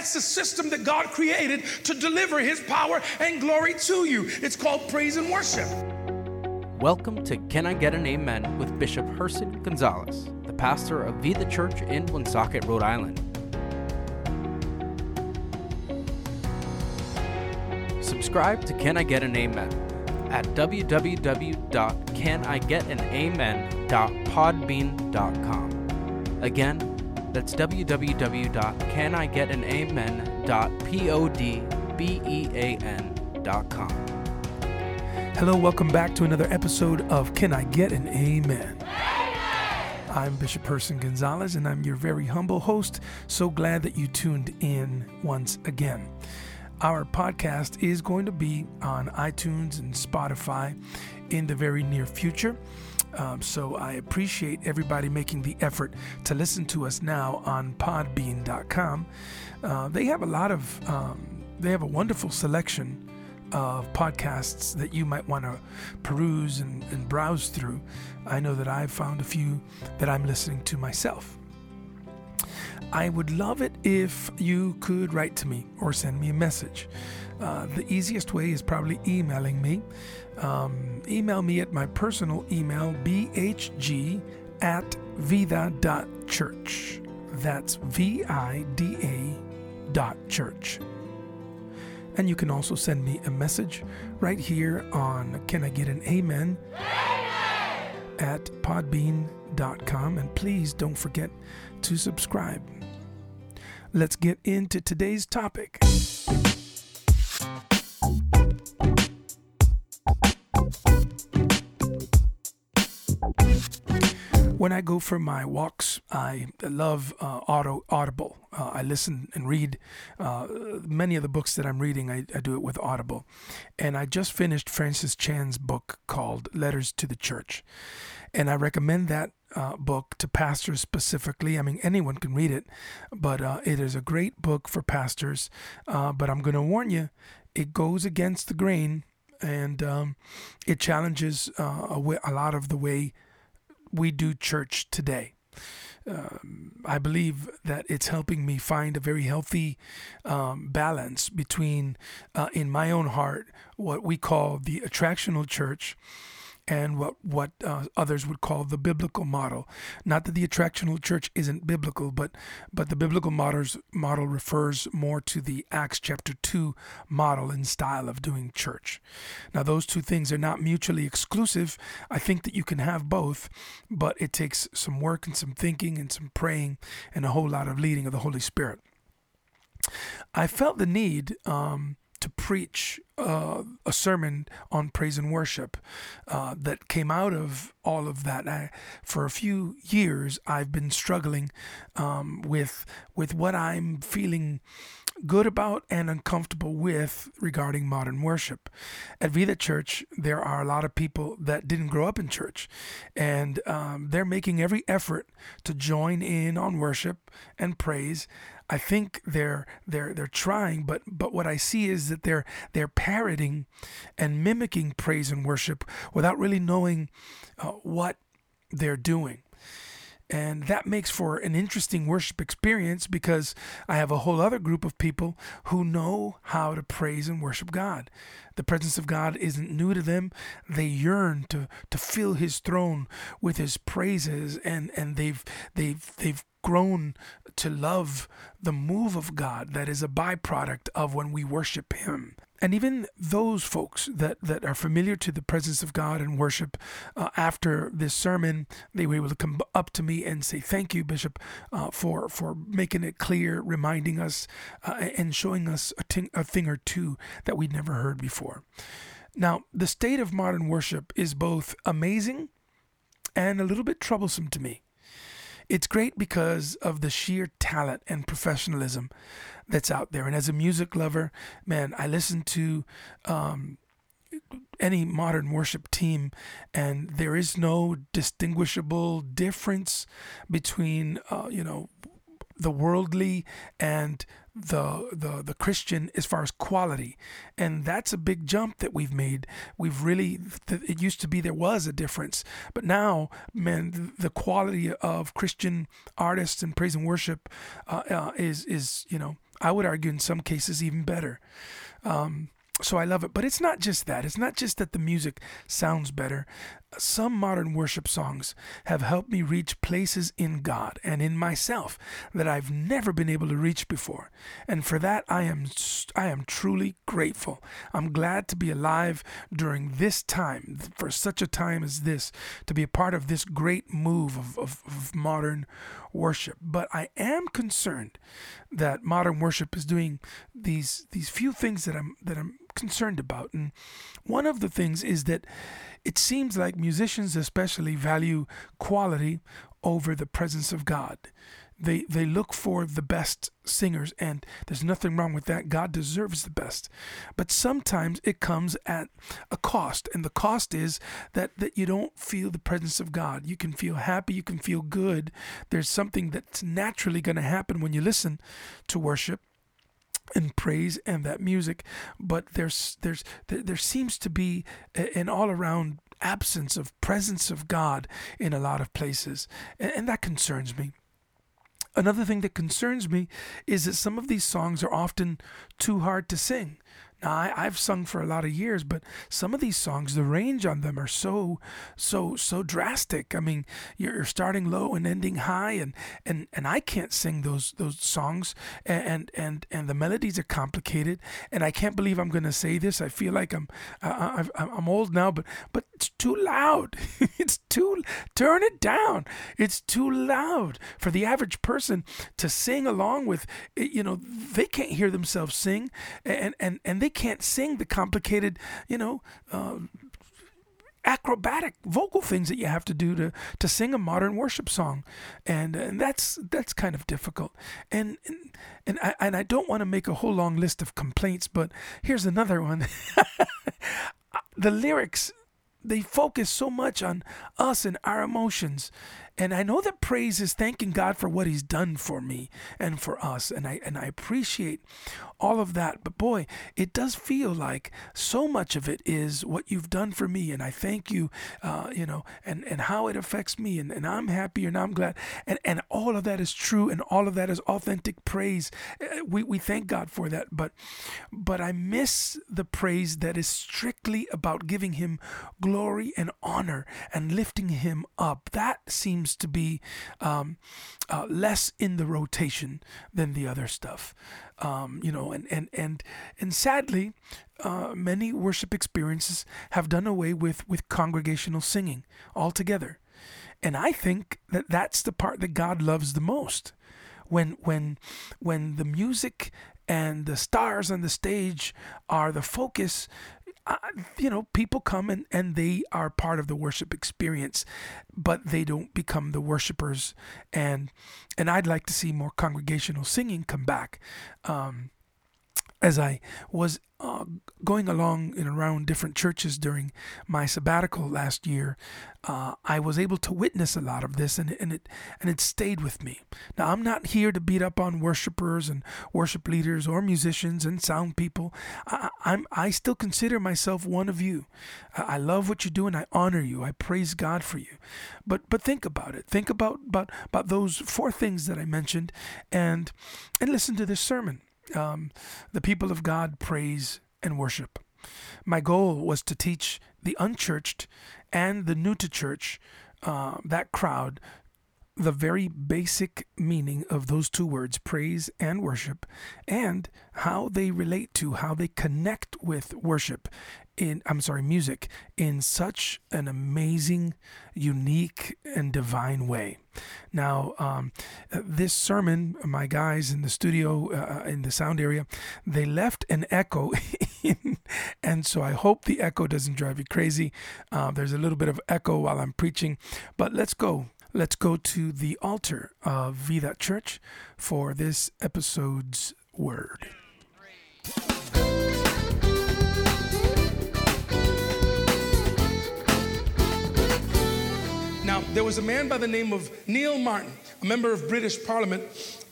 That's the system that God created to deliver his power and glory to you. It's called praise and worship. Welcome to Can I Get an Amen with Bishop Herson Gonzalez, the pastor of Vida Church in Woonsocket, Rhode Island. Subscribe to Can I Get an Amen at www.canigetanamen.podbean.com. Again, that's www.canigetamen.podbean.com. Hello, welcome back to another episode of Can I Get an Amen? I'm Bishop Herson Gonzalez, and I'm your very humble host. So glad that you tuned in once again. Our podcast is going to be on iTunes and Spotify in the very near future. Um, so I appreciate everybody making the effort to listen to us now on podbean.com. Uh, they have a lot of, um, they have a wonderful selection of podcasts that you might want to peruse and, and browse through. I know that I've found a few that I'm listening to myself. I would love it if you could write to me or send me a message. Uh, the easiest way is probably emailing me. Um, email me at my personal email, bhg at vida.church. That's V I D A dot church. And you can also send me a message right here on Can I Get an Amen? Amen! at podbean.com. And please don't forget to subscribe. Let's get into today's topic. When I go for my walks, I love uh, auto Audible. Uh, I listen and read uh, many of the books that I'm reading. I, I, do it with Audible, and I just finished Francis Chan's book called Letters to the Church, and I recommend that uh, book to pastors specifically. I mean, anyone can read it, but uh, it is a great book for pastors. Uh, but I'm going to warn you, it goes against the grain, and um, it challenges a, way, a lot of the way we do church today. Um, I believe that it's helping me find a very healthy um, balance between, uh, in my own heart, what we call the attractional church and what what uh, others would call the biblical model. Not that the attractional church isn't biblical, but but the biblical models, model refers more to the Acts chapter two model and style of doing church. Now those two things are not mutually exclusive. I think that you can have both, but it takes some work and some thinking and some praying and a whole lot of leading of the Holy Spirit. I felt the need um, to preach uh, a sermon on praise and worship uh, that came out of all of that. I, for a few years, I've been struggling um, with with what I'm feeling good about and uncomfortable with regarding modern worship. At Vida Church, there are a lot of people that didn't grow up in church, and um, they're making every effort to join in on worship and praise. I think they're they're they're trying, but but what I see is that they're they're parroting and mimicking praise and worship without really knowing uh, what they're doing. And that makes for an interesting worship experience because I have a whole other group of people who know how to praise and worship God. The presence of God isn't new to them. They yearn to to fill his throne with his praises and and they've they've they've grown to love the move of God that is a byproduct of when we worship Him. And even those folks that, that are familiar to the presence of God and worship, uh, after this sermon, they were able to come up to me and say, "Thank you, Bishop, uh, for for making it clear, reminding us, uh, and showing us a, a thing or two that we'd never heard before." Now, the state of modern worship is both amazing and a little bit troublesome to me. It's great because of the sheer talent and professionalism that's out there. And as a music lover, man, I listen to um, any modern worship team, and there is no distinguishable difference between, uh, you know, the worldly and the the the Christian as far as quality, and that's a big jump that we've made. We've really it used to be there was a difference, but now, man, the quality of Christian artists and praise and worship uh, uh, is is you know I would argue in some cases even better. Um, so I love it. But it's not just that. It's not just that the music sounds better. Some modern worship songs have helped me reach places in God and in myself that I've never been able to reach before. And for that I am I am truly grateful. I'm glad to be alive during this time, for such a time as this, to be a part of this great move of, of, of modern worship. But I am concerned that modern worship is doing these these few things that I'm that I'm concerned about. And one of the things is that it seems like musicians, especially, value quality over the presence of God. They, they look for the best singers, and there's nothing wrong with that. God deserves the best. But sometimes it comes at a cost, and the cost is that, that you don't feel the presence of God. You can feel happy, you can feel good. There's something that's naturally going to happen when you listen to worship and praise and that music but there's there's there, there seems to be an all around absence of presence of God in a lot of places and, and that concerns me. Another thing that concerns me is that some of these songs are often too hard to sing now, I, I've sung for a lot of years, but some of these songs, the range on them are so, so, so drastic. I mean, you're, you're starting low and ending high, and and and I can't sing those those songs, and and and the melodies are complicated, and I can't believe I'm going to say this. I feel like I'm I, I, I'm old now, but but it's too loud. it's too turn it down. It's too loud for the average person to sing along with. You know, they can't hear themselves sing, and and and they can't sing the complicated, you know, uh, acrobatic vocal things that you have to do to to sing a modern worship song, and and that's that's kind of difficult. And and and I, and I don't want to make a whole long list of complaints, but here's another one. the lyrics they focus so much on us and our emotions and I know that praise is thanking God for what He's done for me and for us, and I and I appreciate all of that. But boy, it does feel like so much of it is what you've done for me, and I thank you, uh, you know, and and how it affects me, and, and I'm happy and I'm glad, and and all of that is true, and all of that is authentic praise. Uh, we we thank God for that, but but I miss the praise that is strictly about giving Him glory and honor and lifting Him up. That seems seems to be um, uh, less in the rotation than the other stuff. Um, you know, and and and and sadly, uh, many worship experiences have done away with with congregational singing altogether, and I think that that's the part that God loves the most. When when when the music and the stars on the stage are the focus you know, people come and, and they are part of the worship experience, but they don't become the worshipers. And and I'd like to see more congregational singing come back. Um, as I was uh, going along and around different churches during my sabbatical last year, uh, I was able to witness a lot of this, and, and it and it stayed with me. Now I'm not here to beat up on worshipers and worship leaders or musicians and sound people. I, I'm I still consider myself one of you. I, I love what you do, and I honor you. I praise God for you. But but think about it. Think about about about those four things that I mentioned, and and listen to this sermon um, the people of God praise and worship. My goal was to teach the unchurched and the new to church, uh, that crowd, the very basic meaning of those two words, praise and worship, and how they relate to, how they connect with worship in I'm sorry, music in such an amazing, unique, and divine way. Now, um, this sermon, my guys in the studio uh, in the sound area, they left an echo, in, and so I hope the echo doesn't drive you crazy. Uh, there's a little bit of echo while I'm preaching, but let's go. Let's go to the altar of Vida Church for this episode's word. Now, there was a man by the name of Neil Marten, a member of British Parliament.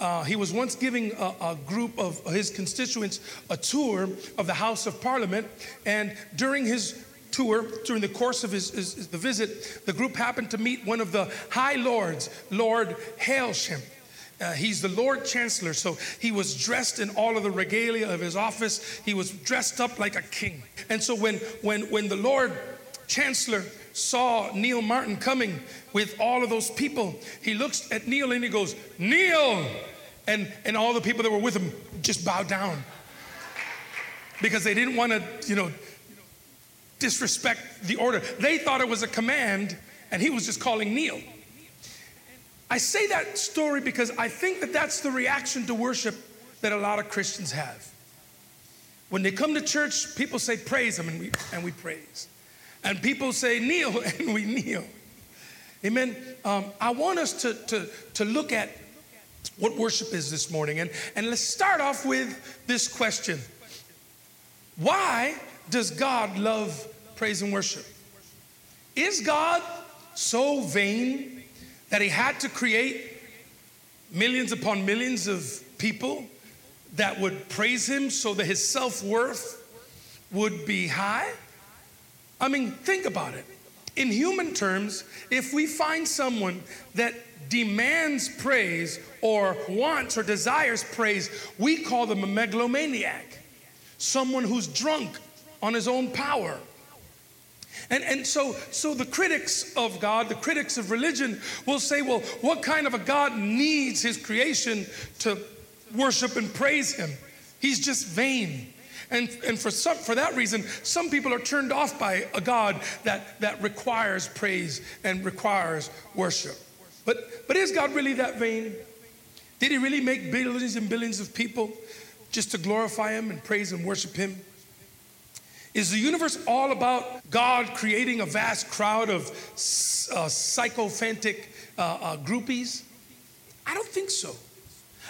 Uh, he was once giving a, a, group of his constituents a tour of the House of Parliament, and during his tour, during the course of his, his, his the visit, the group happened to meet one of the High Lords, Lord Hailsham. Uh, he's the Lord Chancellor, so he was dressed in all of the regalia of his office. He was dressed up like a king. And so when, when, when the Lord Chancellor saw Neil Marten coming with all of those people, he looks at Neil and he goes, Neil! And, and all the people that were with him just bowed down because they didn't want to, you know, disrespect the order. They thought it was a command, and he was just calling Neil. I say that story because I think that that's the reaction to worship that a lot of Christians have. When they come to church, people say, Praise Him, and we, and we praise. And people say, Kneel, and we kneel. Amen. Um, I want us to, to, to look at what worship is this morning. And, and let's start off with this question Why does God love praise and worship? Is God so vain that he had to create millions upon millions of people that would praise him so that his self worth would be high? I mean, think about it. In human terms, if we find someone that demands praise or wants or desires praise, we call them a megalomaniac, someone who's drunk on his own power. And, and so, so the critics of God, the critics of religion, will say, well, what kind of a God needs his creation to worship and praise him? He's just vain. And, and for, some, for that reason, some people are turned off by a God that, that requires praise and requires worship. But, but is God really that vain? Did he really make billions and billions of people just to glorify him and praise and worship him? Is the universe all about God creating a vast crowd of uh, sycophantic uh, uh, groupies? I don't think so.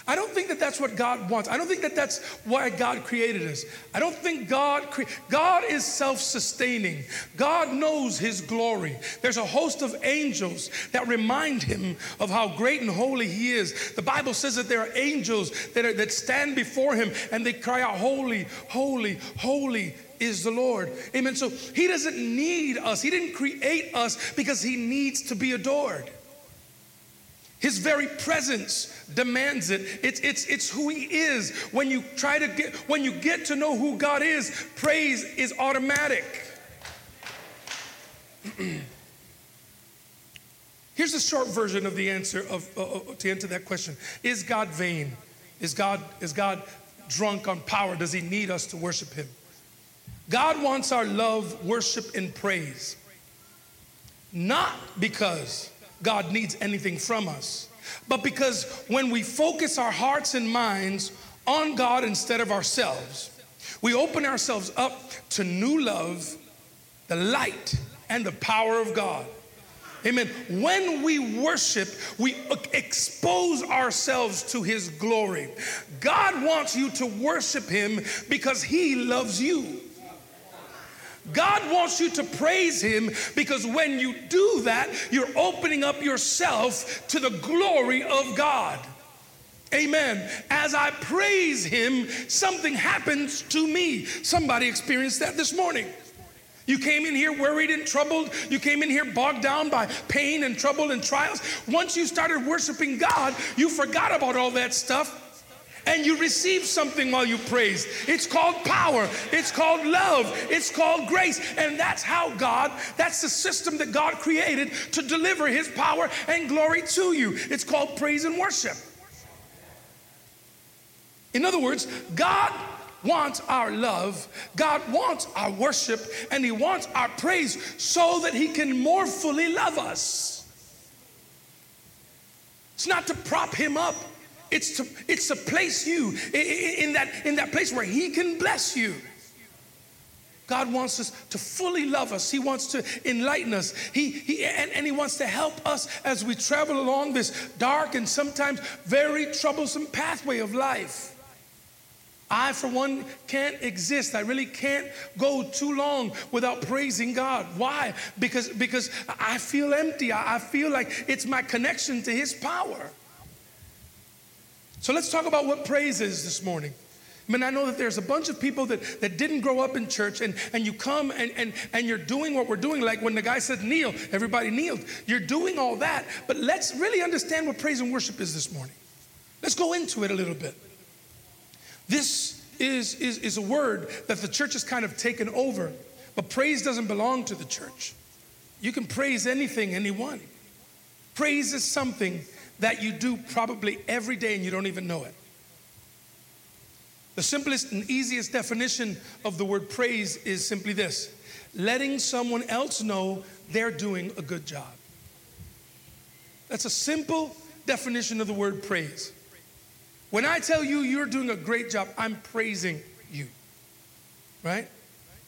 I don't think that that's what God wants. I don't think that that's why God created us. I don't think God cre- God is self-sustaining. God knows his glory. There's a host of angels that remind him of how great and holy he is. The Bible says that there are angels that are, that stand before him and they cry out holy, holy, holy is the Lord. Amen. So he doesn't need us. He didn't create us because he needs to be adored. His very presence demands it. It's, it's, it's who he is. When you try to get, when you get to know who God is, praise is automatic. Here's a short version of the answer of, uh, to answer that question. Is God vain? Is God, is God drunk on power? Does he need us to worship him? God wants our love, worship, and praise. Not because God needs anything from us, but because when we focus our hearts and minds on God instead of ourselves, we open ourselves up to new love, the light, and the power of God. Amen. When we worship, we expose ourselves to His glory. God wants you to worship Him because He loves you. God wants you to praise Him because when you do that, you're opening up yourself to the glory of God. Amen. As I praise Him, something happens to me. Somebody experienced that this morning. You came in here worried and troubled. You came in here bogged down by pain and trouble and trials. Once you started worshiping God, you forgot about all that stuff and you receive something while you praise. It's called power, it's called love, it's called grace. And that's how God, that's the system that God created to deliver His power and glory to you. It's called praise and worship. In other words, God wants our love, God wants our worship, and He wants our praise so that He can more fully love us. It's not to prop Him up. It's to, it's to place you in that, in that place where He can bless you. God wants us to fully love us. He wants to enlighten us. He, he, and, and He wants to help us as we travel along this dark and sometimes very troublesome pathway of life. I, for one, can't exist. I really can't go too long without praising God. Why? Because, because I feel empty. I, I feel like it's my connection to His power. So let's talk about what praise is this morning. I mean, I know that there's a bunch of people that, that didn't grow up in church, and, and you come and, and, and you're doing what we're doing. Like when the guy said kneel, everybody kneeled. You're doing all that. But let's really understand what praise and worship is this morning. Let's go into it a little bit. This is, is, is a word that the church has kind of taken over, but praise doesn't belong to the church. You can praise anything, anyone. Praise is something that you do probably every day and you don't even know it. The simplest and easiest definition of the word praise is simply this letting someone else know they're doing a good job. That's a simple definition of the word praise. When I tell you you're doing a great job, I'm praising you. Right?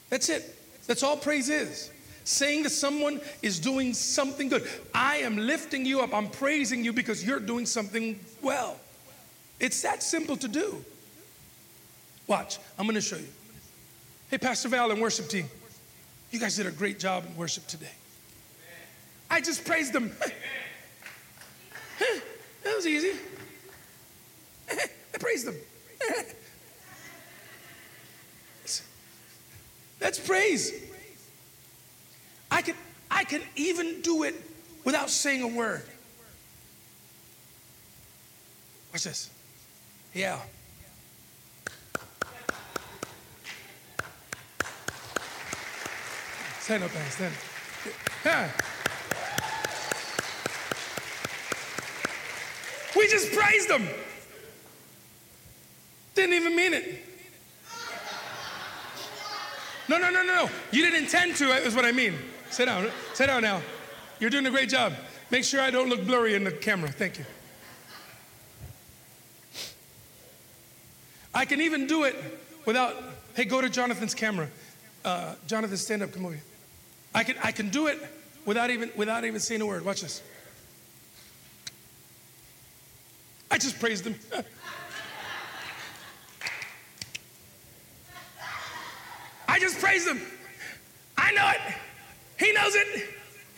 That's it. That's all praise is. Saying that someone is doing something good. I am lifting you up. I'm praising you because you're doing something well. It's that simple to do. Watch, I'm going to show you. Hey, Pastor Val and worship team, you guys did a great job in worship today. I just praised them. that was easy. I praised them. That's praise. I can, I can even do it without saying a word. Watch this. Yeah. Stand up, man. Stand up. Yeah. We just praised them. Didn't even mean it. No, no, no, no, no. You didn't intend to, is what I mean. Sit down. Sit down now. You're doing a great job. Make sure I don't look blurry in the camera. Thank you. I can even do it without, hey, go to Jonathan's camera. Uh, Jonathan, stand up, come over here. I can, I can do it without even, without even saying a word. Watch this. I just praised him. I just praised him. I know it. He knows it.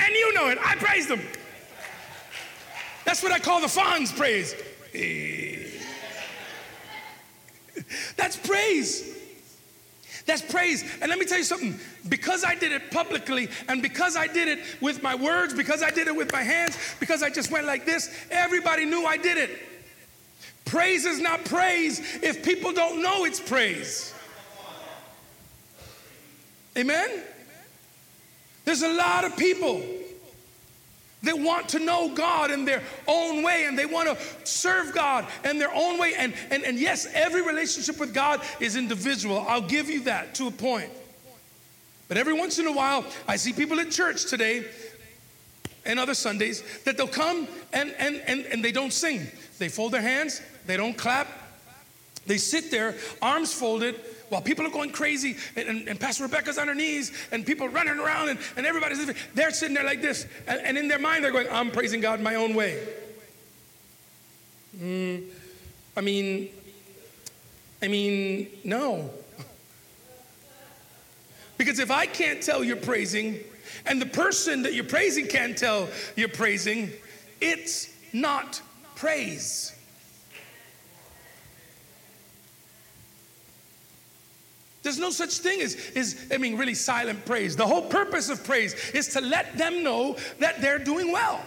And you know it. I praised him. That's what I call the Fonz praise. That's praise. That's praise. And let me tell you something. Because I did it publicly and because I did it with my words, because I did it with my hands, because I just went like this, everybody knew I did it. Praise is not praise if people don't know it's praise. Amen? There's a lot of people that want to know God in their own way and they want to serve God in their own way. And, and, and yes, every relationship with God is individual. I'll give you that to a point. But every once in a while, I see people at church today and other Sundays that they'll come and, and, and, and they don't sing. They fold their hands, they don't clap, they sit there, arms folded, while people are going crazy and, and, and, Pastor Rebecca's on her knees and people running around and, and everybody's they're sitting there like this. And, and, in their mind, they're going, I'm praising God my own way. Mm, I mean, I mean, no. Because if I can't tell you're praising, and the person that you're praising can't tell you're praising, it's not praise. There's no such thing as, I mean, really silent praise. The whole purpose of praise is to let them know that they're doing well.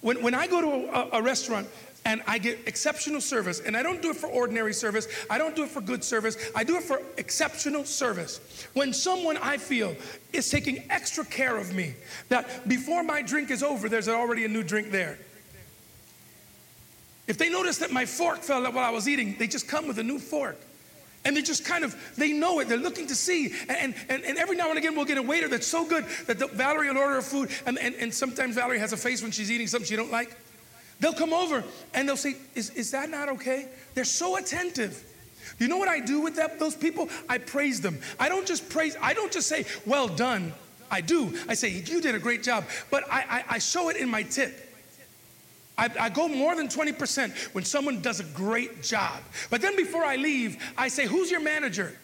When, when I go to a, a restaurant and I get exceptional service, and I don't do it for ordinary service, I don't do it for good service, I do it for exceptional service. When someone I feel is taking extra care of me, that before my drink is over, there's already a new drink there. If they notice that my fork fell out while I was eating, they just come with a new fork. And they just kind of, they know it. They're looking to see. And, and, and every now and again, we'll get a waiter that's so good that the, Valerie will order food. And, and, and sometimes Valerie has a face when she's eating something she don't like. They'll come over and they'll say, is, is that not okay? They're so attentive. You know what I do with that, those people? I praise them. I don't just praise, I don't just say, well done. I do. I say, you did a great job. But I, I, I show it in my tip. I, I, go more than 20% when someone does a great job. But then before I leave, I say, Who's your manager?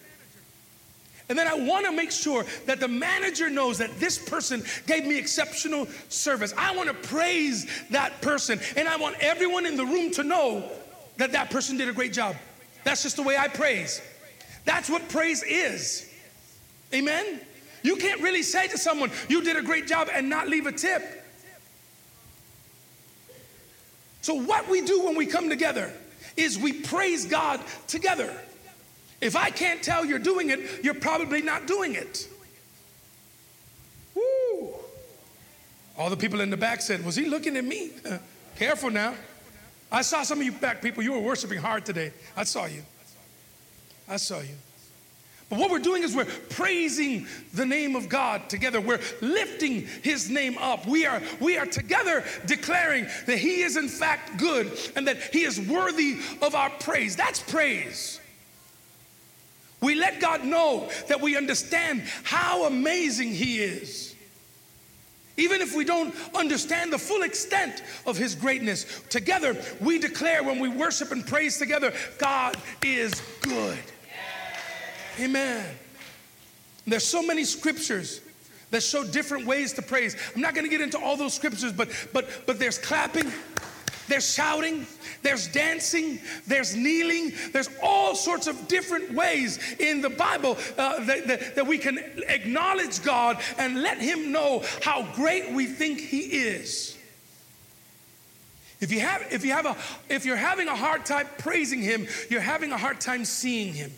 And then I want to make sure that the manager knows that this person gave me exceptional service. I want to praise that person. And I want everyone in the room to know that that person did a great job. That's just the way I praise. That's what praise is. Amen? You can't really say to someone, You did a great job and not leave a tip. So, what we do when we come together is we praise God together. If I can't tell you're doing it, you're probably not doing it. Woo. All the people in the back said, Was he looking at me? Uh, careful now. I saw some of you back people, you were worshiping hard today. I saw you. I saw you. But what we're doing is we're praising the name of God together. We're lifting his name up. We are, we are together declaring that he is in fact good and that he is worthy of our praise. That's praise. We let God know that we understand how amazing he is. Even if we don't understand the full extent of his greatness, together we declare when we worship and praise together, God is good. Amen. There's so many scriptures that show different ways to praise. I'm not going to get into all those scriptures, but but but there's clapping, there's shouting, there's dancing, there's kneeling, there's all sorts of different ways in the Bible uh, that, that, that we can acknowledge God and let Him know how great we think He is. If you have if you have a if you're having a hard time praising Him, you're having a hard time seeing Him.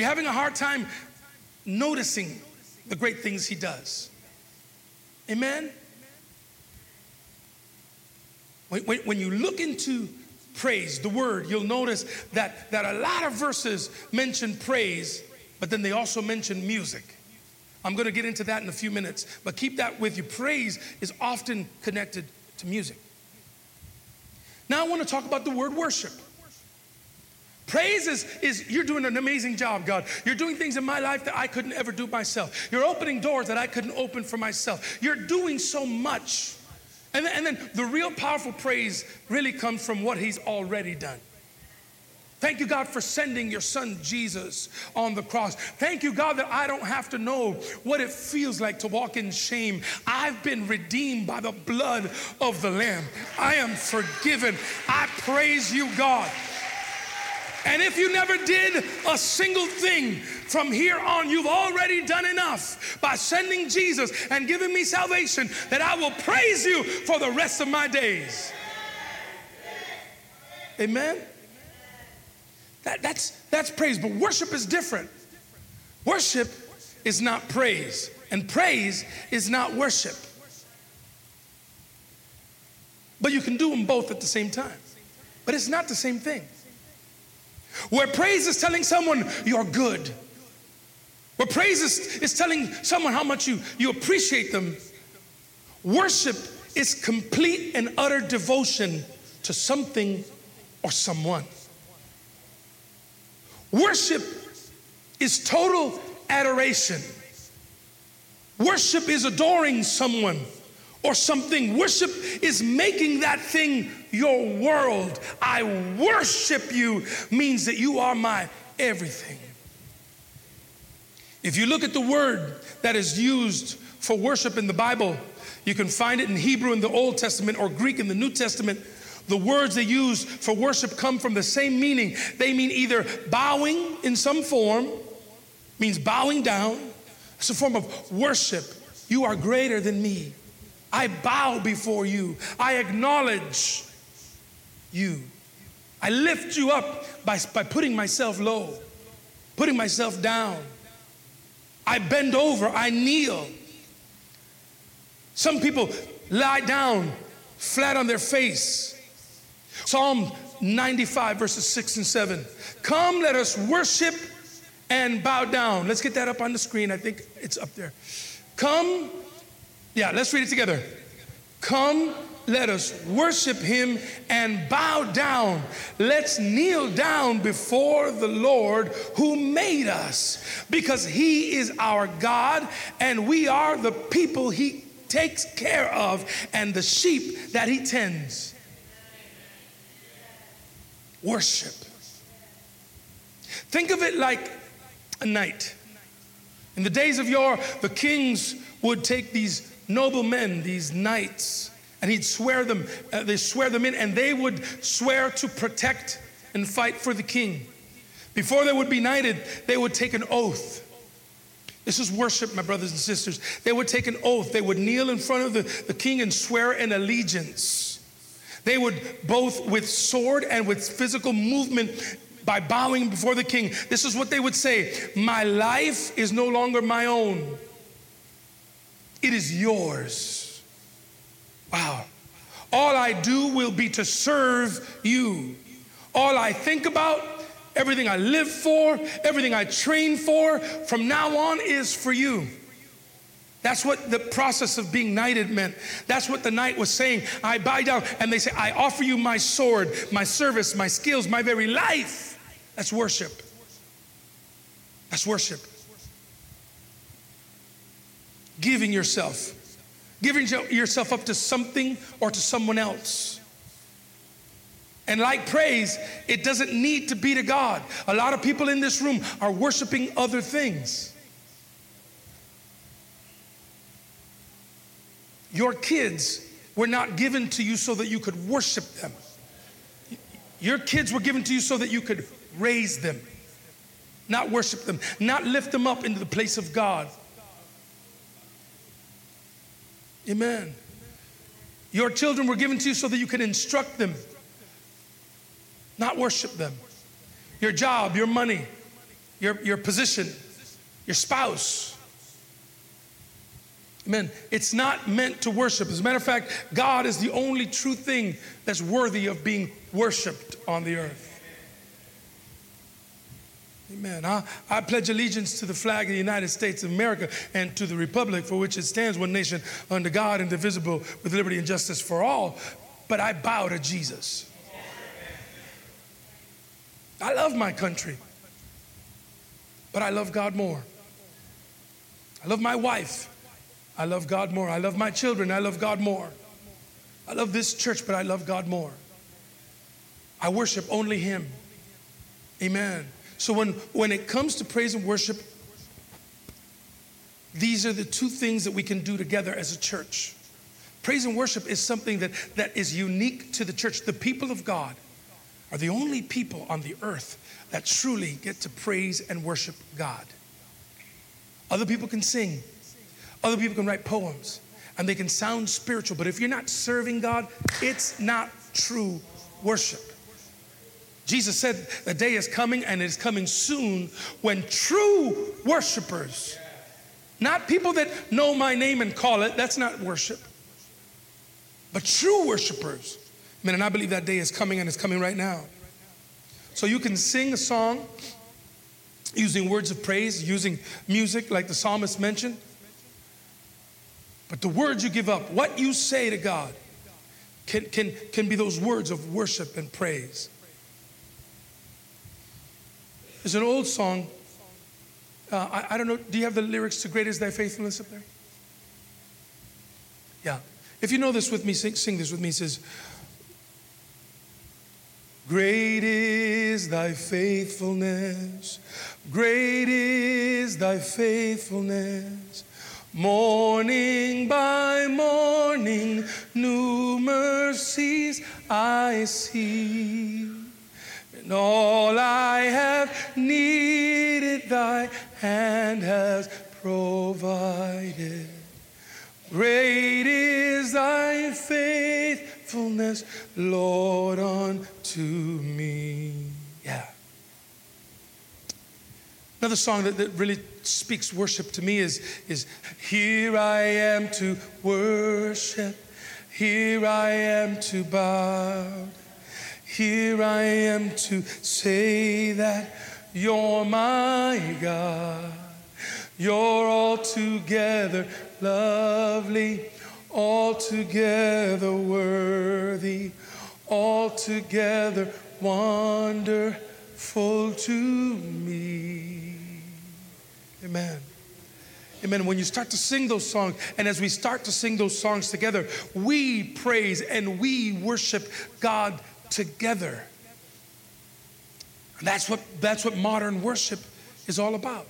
You're having a hard time noticing the great things He does. Amen? When, when, when, you look into praise, the word, you'll notice that, that a lot of verses mention praise, but then they also mention music. I'm going to get into that in a few minutes, but keep that with you. Praise is often connected to music. Now I want to talk about the word worship. Praise is, is you're doing an amazing job, God. You're doing things in my life that I couldn't ever do myself. You're opening doors that I couldn't open for myself. You're doing so much. And and then the real powerful praise really comes from what He's already done. Thank you, God, for sending your son Jesus on the cross. Thank you, God, that I don't have to know what it feels like to walk in shame. I've been redeemed by the blood of the Lamb. I am forgiven. I praise you, God. And if you never did a single thing from here on, you've already done enough by sending Jesus and giving me salvation that I will praise you for the rest of my days. Amen? That, that's, that's praise, but worship is different. Worship is not praise, and praise is not worship. But you can do them both at the same time. But it's not the same thing. Where praise is telling someone you're good. Where praise is, is telling someone how much you, you appreciate them. Worship is complete and utter devotion to something or someone. Worship is total adoration. Worship is adoring someone or something. Worship is making that thing your world. I worship you means that you are my everything. If you look at the word that is used for worship in the Bible, you can find it in Hebrew in the Old Testament or Greek in the New Testament. The words they use for worship come from the same meaning. They mean either bowing in some form, means bowing down. It's a form of worship. You are greater than me. I bow before you. I acknowledge you. I lift you up by, by putting myself low, putting myself down. I bend over, I kneel. Some people lie down flat on their face. Psalm 95, verses 6 and 7. Come, let us worship and bow down. Let's get that up on the screen. I think it's up there. Come, yeah, let's read it together. Come, let us worship him and bow down. Let's kneel down before the Lord who made us because he is our God and we are the people he takes care of and the sheep that he tends. Worship. Think of it like a knight. In the days of yore, the kings would take these noble men, these knights, and he'd swear them, uh, they swear them in, and they would swear to protect and fight for the king. Before they would be knighted, they would take an oath. This is worship, my brothers and sisters. They would take an oath. They would kneel in front of the, the king and swear an allegiance. They would both with sword and with physical movement by bowing before the king. This is what they would say My life is no longer my own, it is yours. Wow. All I do will be to serve you. All I think about, everything I live for, everything I train for, from now on is for you. That's what the process of being knighted meant. That's what the knight was saying. I bow down, and they say, I offer you my sword, my service, my skills, my very life. That's worship. That's worship. Giving yourself, giving yourself up to something or to someone else. And like praise, it doesn't need to be to God. A lot of people in this room are worshiping other things. Your kids were not given to you so that you could worship them. Your kids were given to you so that you could raise them, not worship them, not lift them up into the place of God. Amen. Your children were given to you so that you could instruct them, not worship them. Your job, your money, your, your position, your spouse, Amen. It's not meant to worship. As a matter of fact, God is the only true thing that's worthy of being worshiped on the earth. Amen. I, I, pledge allegiance to the flag of the United States of America and to the republic for which it stands, one nation under God, indivisible, with liberty and justice for all. But I bow to Jesus. I love my country, but I love God more. I love my wife, I love God more. I love my children. I love God more. I love this church, but I love God more. I worship only Him. Amen. So when, when it comes to praise and worship, these are the two things that we can do together as a church. Praise and worship is something that, that is unique to the church. The people of God are the only people on the earth that truly get to praise and worship God. Other people can sing, other people can write poems and they can sound spiritual, but if you're not serving God, it's not true worship. Jesus said, The day is coming and it is coming soon when true worshipers, not people that know my name and call it, that's not worship, but true worshipers. Man, and I believe that day is coming and it's coming right now. So you can sing a song using words of praise, using music like the psalmist mentioned. But the words you give up, what you say to God, can, can, can be those words of worship and praise. There's an old song. Uh, I, I don't know, do you have the lyrics to Great is Thy Faithfulness up there? Yeah. If you know this with me, sing, sing this with me. It says, Great is thy faithfulness, great is thy faithfulness. Morning by morning, new mercies I see. And all I have needed, thy hand has provided. Great is thy faithfulness, Lord, unto me. Yeah. Another song that, that really speaks worship to me is, is Here I am to worship, here I am to bow, here I am to say that you're my God. You're altogether lovely, altogether worthy, altogether wonderful to me. Amen. Amen. When you start to sing those songs, and as we start to sing those songs together, we praise and we worship God together. And that's what, that's what modern worship is all about.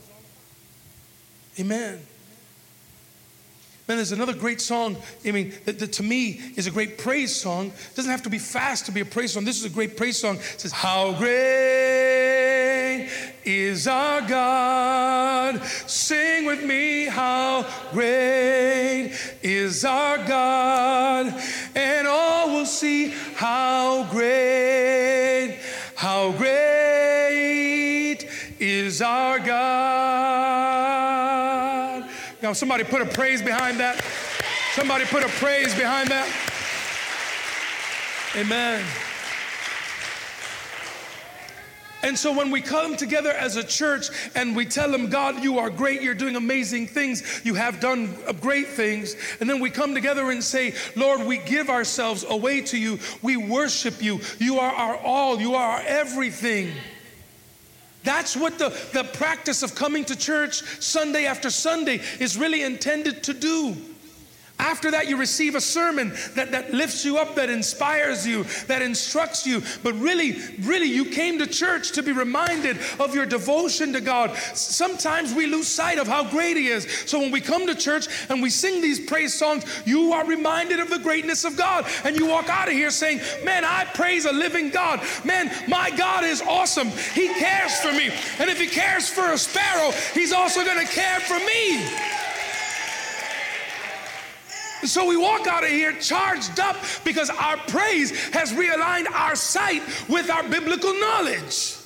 Amen. Man, there's another great song, I mean, that, that, to me is a great praise song. It doesn't have to be fast to be a praise song. This is a great praise song. It says, How great is our God. Sing with me, how great is our God. And all will see how great, how great is our God. Now, somebody put a praise behind that. Somebody put a praise behind that. Amen. And so when we come together as a church and we tell them, God, you are great, you're doing amazing things, you have done great things, and then we come together and say, Lord, we give ourselves away to you, we worship you, you are our all, you are our everything. That's what the, the practice of coming to church Sunday after Sunday is really intended to do. After that, you receive a sermon that, that lifts you up, that inspires you, that instructs you. But really, really, you came to church to be reminded of your devotion to God. Sometimes we lose sight of how great He is. So when we come to church and we sing these praise songs, you are reminded of the greatness of God. And you walk out of here saying, Man, I praise a living God. Man, my God is awesome. He cares for me. And if He cares for a sparrow, He's also going to care for me. So we walk out of here charged up because our praise has realigned our sight with our biblical knowledge.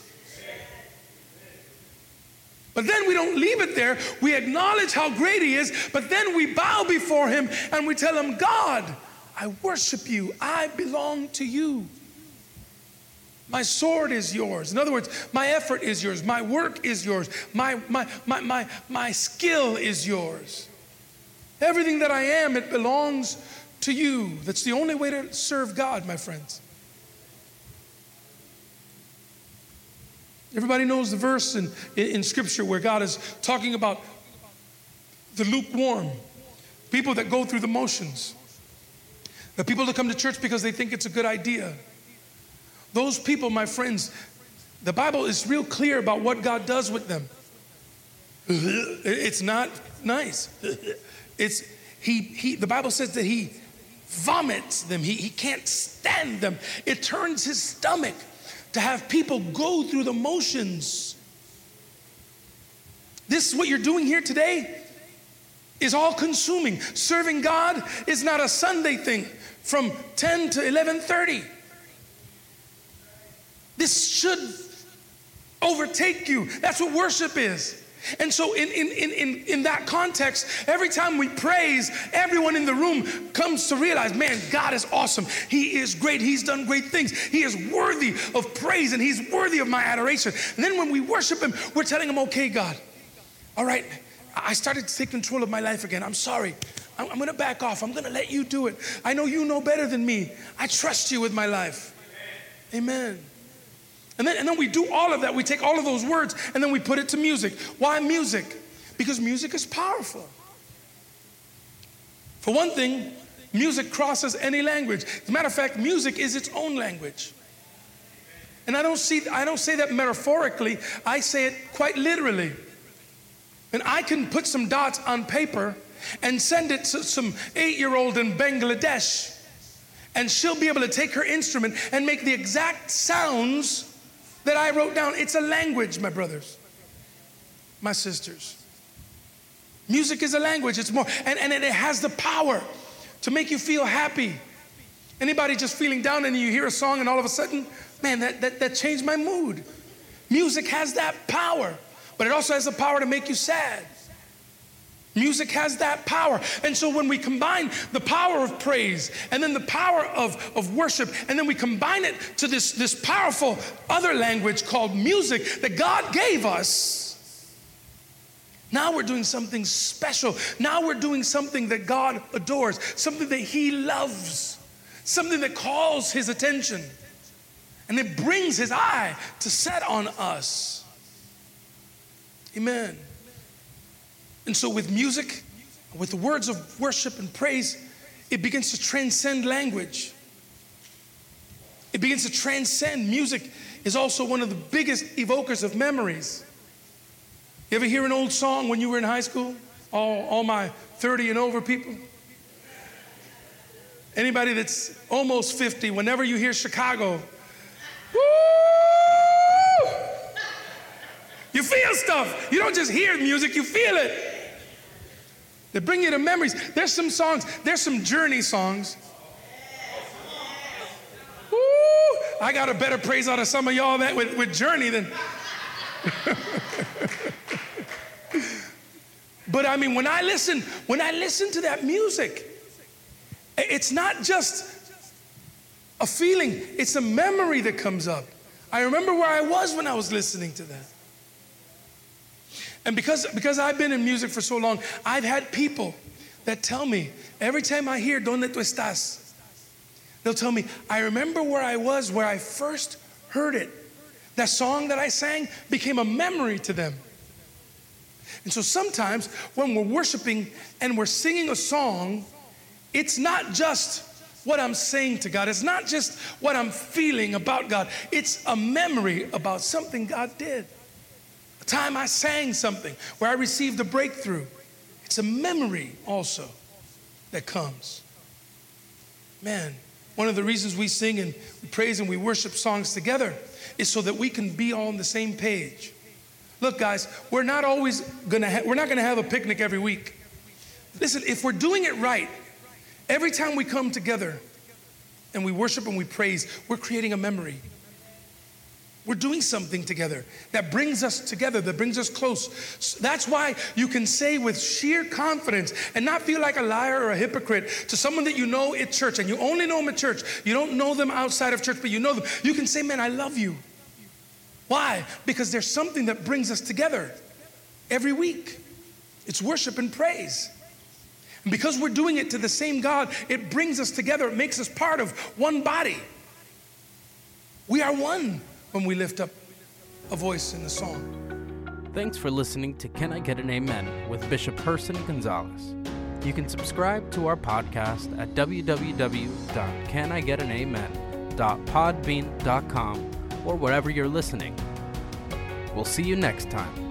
But then we don't leave it there. We acknowledge how great He is, but then we bow before Him and we tell Him, God, I worship you. I belong to you. My sword is yours. In other words, my effort is yours. My work is yours. My, my, my, my, my skill is yours. Everything that I am, it belongs to you. That's the only way to serve God, my friends. Everybody knows the verse in, in, Scripture where God is talking about the lukewarm, people that go through the motions, the people that come to church because they think it's a good idea. Those people, my friends, the Bible is real clear about what God does with them. It's not nice. It's he, he the Bible says that he vomits them. He, he can't stand them. It turns his stomach to have people go through the motions. This is what you're doing here today is all consuming. Serving God is not a Sunday thing from 10 to 11:30. This should overtake you. That's what worship is. And so, in, in, in, in, that context, every time we praise, everyone in the room comes to realize, man, God is awesome. He is great. He's done great things. He is worthy of praise and He's worthy of my adoration. And then when we worship Him, we're telling Him, okay, God, all right, I started to take control of my life again. I'm sorry. I'm, I'm going to back off. I'm going to let you do it. I know you know better than me. I trust you with my life. Amen. And then, and then we do all of that. We take all of those words and then we put it to music. Why music? Because music is powerful. For one thing, music crosses any language. As a matter of fact, music is its own language. And I don't see I don't say that metaphorically, I say it quite literally. And I can put some dots on paper and send it to some 8-year-old in Bangladesh and she'll be able to take her instrument and make the exact sounds that I wrote down. It's a language, my brothers, my sisters. Music is a language, it's more, and, and it has the power to make you feel happy. Anybody just feeling down and you hear a song and all of a sudden, man, that, that, that changed my mood. Music has that power, but it also has the power to make you sad. Music has that power. And so when we combine the power of praise and then the power of, of worship, and then we combine it to this, this powerful other language called music that God gave us, now we're doing something special. Now we're doing something that God adores, something that He loves, something that calls His attention. And it brings His eye to set on us. Amen. And so, with music, with the words of worship and praise, it begins to transcend language. It begins to transcend. Music is also one of the biggest evokers of memories. You ever hear an old song when you were in high school? All, all my 30 and over people? Anybody that's almost 50, whenever you hear Chicago, woo! You feel stuff. You don't just hear music, you feel it. They bring you to memories. There's some songs, there's some journey songs. I got a better praise out of some of y'all that with, with Journey than. but I mean, when I listen, when I listen to that music, it's not just a feeling, it's a memory that comes up. I remember where I was when I was listening to that. And because, because I've been in music for so long, I've had people that tell me every time I hear Donde tú estás, they'll tell me, I remember where I was where I first heard it. That song that I sang became a memory to them. And so sometimes when we're worshiping and we're singing a song, it's not just what I'm saying to God, it's not just what I'm feeling about God, it's a memory about something God did. A time I sang something where I received a breakthrough. It's a memory also that comes. Man, one of the reasons we sing and we praise and we worship songs together is so that we can be all on the same page. Look, guys, we're not always gonna ha- we're not gonna have a picnic every week. Listen, if we're doing it right, every time we come together and we worship and we praise, we're creating a memory. We're doing something together that brings us together, that brings us close. That's why you can say with sheer confidence and not feel like a liar or a hypocrite to someone that you know at church and you only know them at church. You don't know them outside of church, but you know them. You can say, Man, I love you. Why? Because there's something that brings us together every week. It's worship and praise. And because we're doing it to the same God, it brings us together. It makes us part of one body. We are one when we lift up a voice in the song. Thanks for listening to Can I Get an Amen with Bishop Herson Gonzalez. You can subscribe to our podcast at www.canigetanamen.podbean.com or wherever you're listening. We'll see you next time.